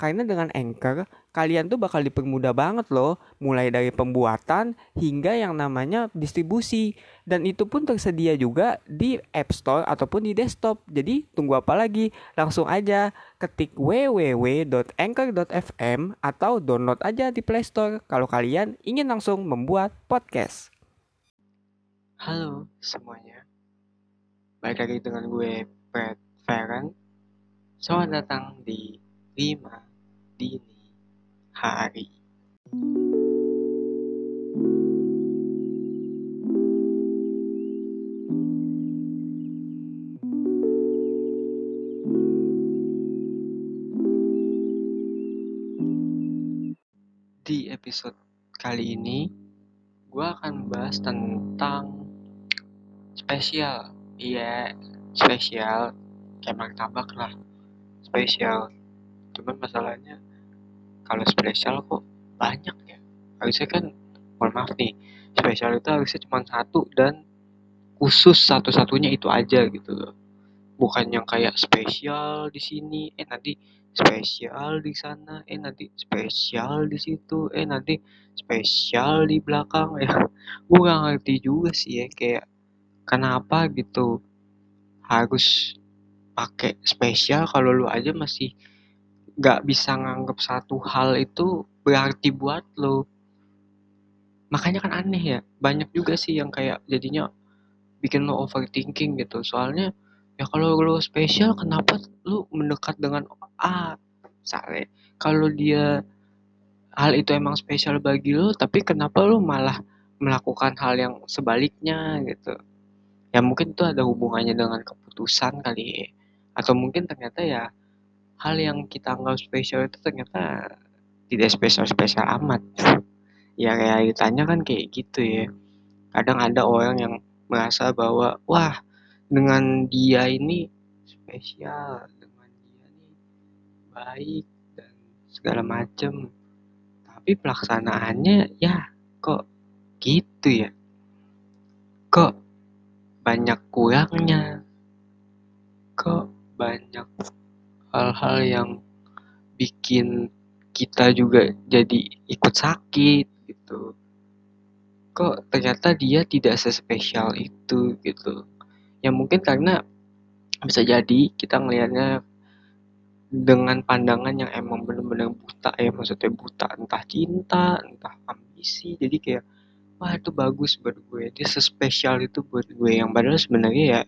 Karena dengan Anchor, kalian tuh bakal dipermudah banget loh, mulai dari pembuatan hingga yang namanya distribusi. Dan itu pun tersedia juga di App Store ataupun di desktop. Jadi tunggu apa lagi? Langsung aja ketik www.anchor.fm atau download aja di Play Store kalau kalian ingin langsung membuat podcast. Halo semuanya, balik lagi dengan gue Pat Feren. Selamat datang di 5 dini hari. Di episode kali ini, gue akan bahas tentang spesial. Iya, spesial. Kayak martabak lah. Spesial. Cuman masalahnya, kalau spesial kok banyak ya. Harusnya kan, mohon maaf nih, spesial itu harusnya cuma satu dan khusus satu-satunya itu aja gitu loh. Bukan yang kayak spesial di sini, eh nanti spesial di sana, eh nanti spesial di situ, eh nanti spesial di belakang ya. Gue gak ngerti juga sih ya kayak kenapa gitu harus pakai spesial kalau lu aja masih gak bisa nganggap satu hal itu berarti buat lo. Makanya kan aneh ya, banyak juga sih yang kayak jadinya bikin lo overthinking gitu. Soalnya ya kalau lo spesial kenapa lu mendekat dengan A misalnya kalau dia hal itu emang spesial bagi lo tapi kenapa lo malah melakukan hal yang sebaliknya gitu ya mungkin itu ada hubungannya dengan keputusan kali ya atau mungkin ternyata ya hal yang kita anggap spesial itu ternyata tidak spesial-spesial amat. Ya realitanya kan kayak gitu ya. Kadang ada orang yang merasa bahwa wah dengan dia ini spesial dengan dia ini baik dan segala macem. Tapi pelaksanaannya ya kok gitu ya? Kok banyak kurangnya? Kok banyak hal-hal yang bikin kita juga jadi ikut sakit gitu. Kok ternyata dia tidak sespesial itu gitu. Ya mungkin karena bisa jadi kita ngelihatnya dengan pandangan yang emang bener-bener buta ya maksudnya buta. Entah cinta entah ambisi. Jadi kayak wah itu bagus buat gue. Dia sespesial itu buat gue. Yang padahal sebenarnya ya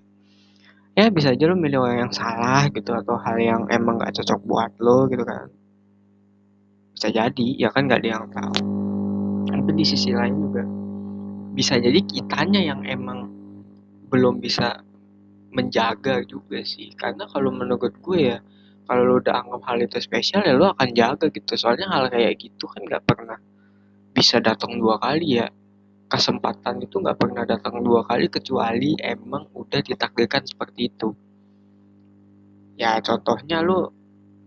ya bisa aja lo milih orang yang salah gitu atau hal yang emang gak cocok buat lo gitu kan. Bisa jadi ya kan gak ada yang tahu. Tapi di sisi lain juga bisa jadi kitanya yang emang belum bisa menjaga juga sih. Karena kalau menurut gue ya kalau lo udah anggap hal itu spesial ya lo akan jaga gitu. Soalnya hal kayak gitu kan nggak pernah bisa datang dua kali ya kesempatan itu nggak pernah datang dua kali kecuali emang udah ditakdirkan seperti itu. Ya contohnya lo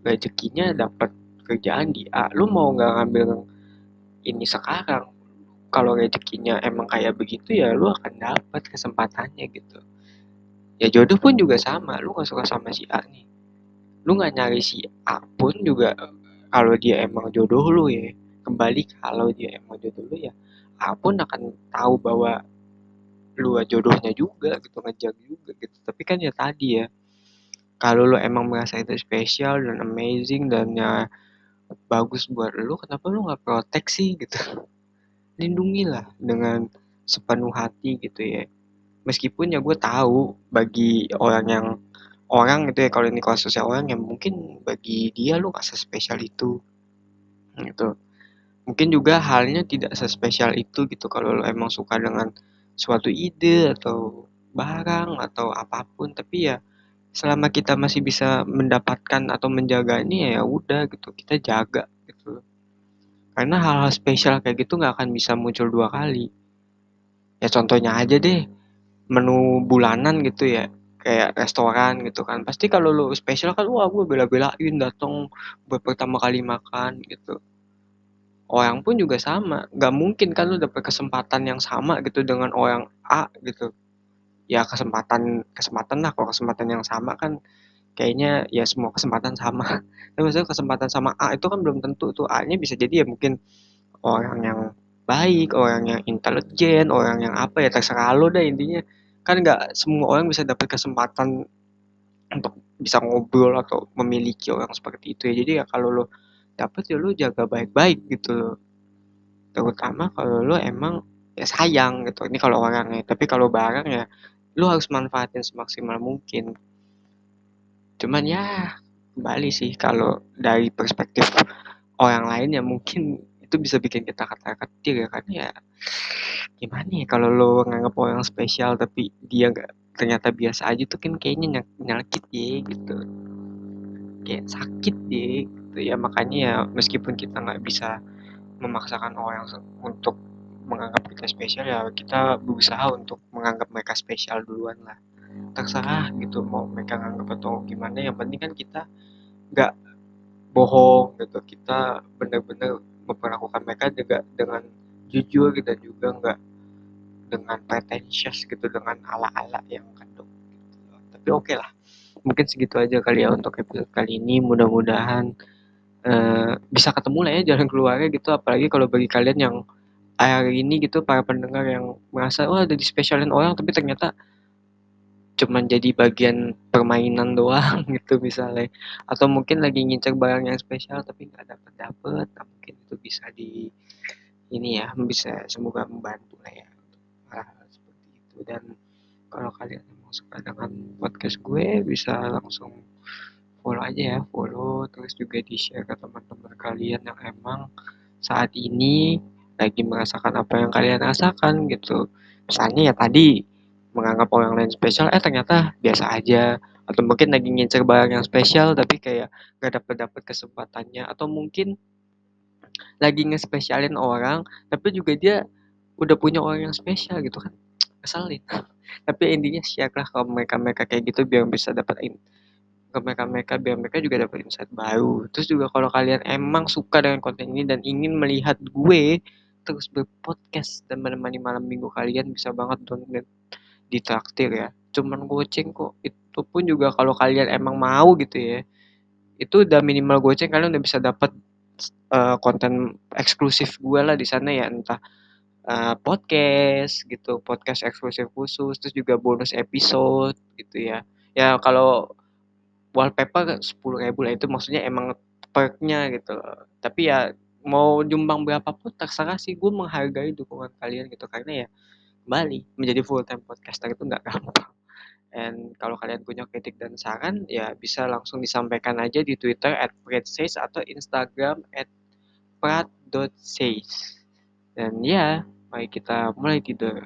rezekinya dapat kerjaan di A lo mau nggak ngambil ini sekarang? Kalau rezekinya emang kayak begitu ya lu akan dapat kesempatannya gitu. Ya jodoh pun juga sama lu gak suka sama si A nih. Lu gak nyari si A pun juga kalau dia emang jodoh lu ya kembali kalau dia emang jodoh lu ya A pun akan tahu bahwa lu jodohnya juga gitu ngejar juga gitu. Tapi kan ya tadi ya kalau lu emang merasa itu spesial dan amazing dan ya bagus buat lu kenapa lu nggak proteksi gitu? Lindungilah dengan sepenuh hati gitu ya. Meskipun ya gue tahu bagi orang yang orang gitu ya kalau ini kasusnya orang yang mungkin bagi dia lu gak sespesial itu. Gitu mungkin juga halnya tidak sespesial itu gitu. Kalau lo emang suka dengan suatu ide atau barang atau apa pun tapi ya selama kita masih bisa mendapatkan atau menjaganya ya udah gitu. Kita jaga gitu. Karena hal-hal spesial kayak gitu nggak akan bisa muncul dua kali. Ya contohnya aja deh menu bulanan gitu ya kayak restoran gitu kan. Pasti kalau lo spesial kan wah gue bela-belain datang buat pertama kali makan gitu orang pun juga sama. Nggak mungkin kan lu dapet kesempatan yang sama gitu dengan orang A gitu. Ya kesempatan kesempatan lah. Kalau kesempatan yang sama kan kayaknya ya semua kesempatan sama. Tapi maksudnya kesempatan sama A itu kan belum tentu tuh. A nya bisa jadi ya mungkin orang yang baik orang yang intelijen orang yang apa ya terserah lo dah intinya. Kan nggak semua orang bisa dapat kesempatan untuk bisa ngobrol atau memiliki orang seperti itu ya. Jadi ya kalau lo dapet ya lo jaga baik-baik gitu. Loh terutama kalau lo emang ya sayang gitu ini kalau orangnya. Tapi kalau barang ya lo harus manfaatin semaksimal mungkin. Cuman ya kembali sih kalau dari perspektif orang lain ya mungkin itu bisa bikin kita kata ketir ya kan ya gimana ya kalau lo nganggap orang spesial tapi dia nggak ternyata biasa aja tuh kan kayaknya ny nyakit ya gitu. Kayak sakit deh gitu ya. Makanya ya meskipun kita nggak bisa memaksakan orang untuk menganggap kita spesial ya kita berusaha untuk menganggap mereka spesial duluan lah. Terserah gitu mau mereka nganggap atau gimana yang penting kan kita nggak bohong gitu. Kita benar-benar memperlakukan mereka juga dengan jujur gitu dan juga nggak dengan pretentious gitu dengan ala-ala yang kandung gitu. tapi oke okay lah mungkin segitu aja kali ya untuk episode kali ini. Mudah-mudahan uh, bisa ketemu lah ya jalan keluarnya gitu. Apalagi kalau bagi kalian yang hari ini gitu para pendengar yang merasa wah ada di spesialin orang tapi ternyata cuman jadi bagian permainan doang gitu misalnya. Atau mungkin lagi ngincer barang yang spesial tapi nggak dapet dapet nah, mungkin itu bisa di ini ya bisa semoga membantu lah ya hal seperti itu. Dan kalau kalian mau suka dengan podcast gue bisa langsung follow aja ya follow terus juga di share ke teman-teman kalian yang emang saat ini lagi merasakan apa yang kalian rasakan gitu. Misalnya ya tadi menganggap orang lain spesial eh ternyata biasa aja. Atau mungkin lagi ngincer barang yang spesial tapi kayak gak dapet dapet kesempatannya. Atau mungkin lagi ngespesialin orang tapi juga dia udah punya orang yang spesial gitu kan. Ngeselin tapi intinya share lah kalau mereka mereka kayak gitu biar bisa dapetin ke mereka mereka biar mereka juga dapat insight baru. Terus juga kalau kalian emang suka dengan konten ini dan ingin melihat gue terus berpodcast dan menemani malam minggu kalian bisa banget download ditraktir ya. Cuman goceng kok itu pun juga kalau kalian emang mau gitu ya itu udah minimal goceng kalian udah bisa dapat uh, konten eksklusif gue lah di sana ya. Entah uh, podcast gitu podcast eksklusif khusus terus juga bonus episode gitu ya. Ya kalau wallpaper sepuluh ribu lah itu maksudnya emang perknya gitu tapi ya mau jumbang berapapun terserah sih gue menghargai dukungan kalian gitu karena ya kembali menjadi full time podcaster itu nggak gampang. Dan kalau kalian punya kritik dan saran, ya bisa langsung disampaikan aja di Twitter at @pratsays atau Instagram at prat.says. Dan ya, mari kita mulai tidur.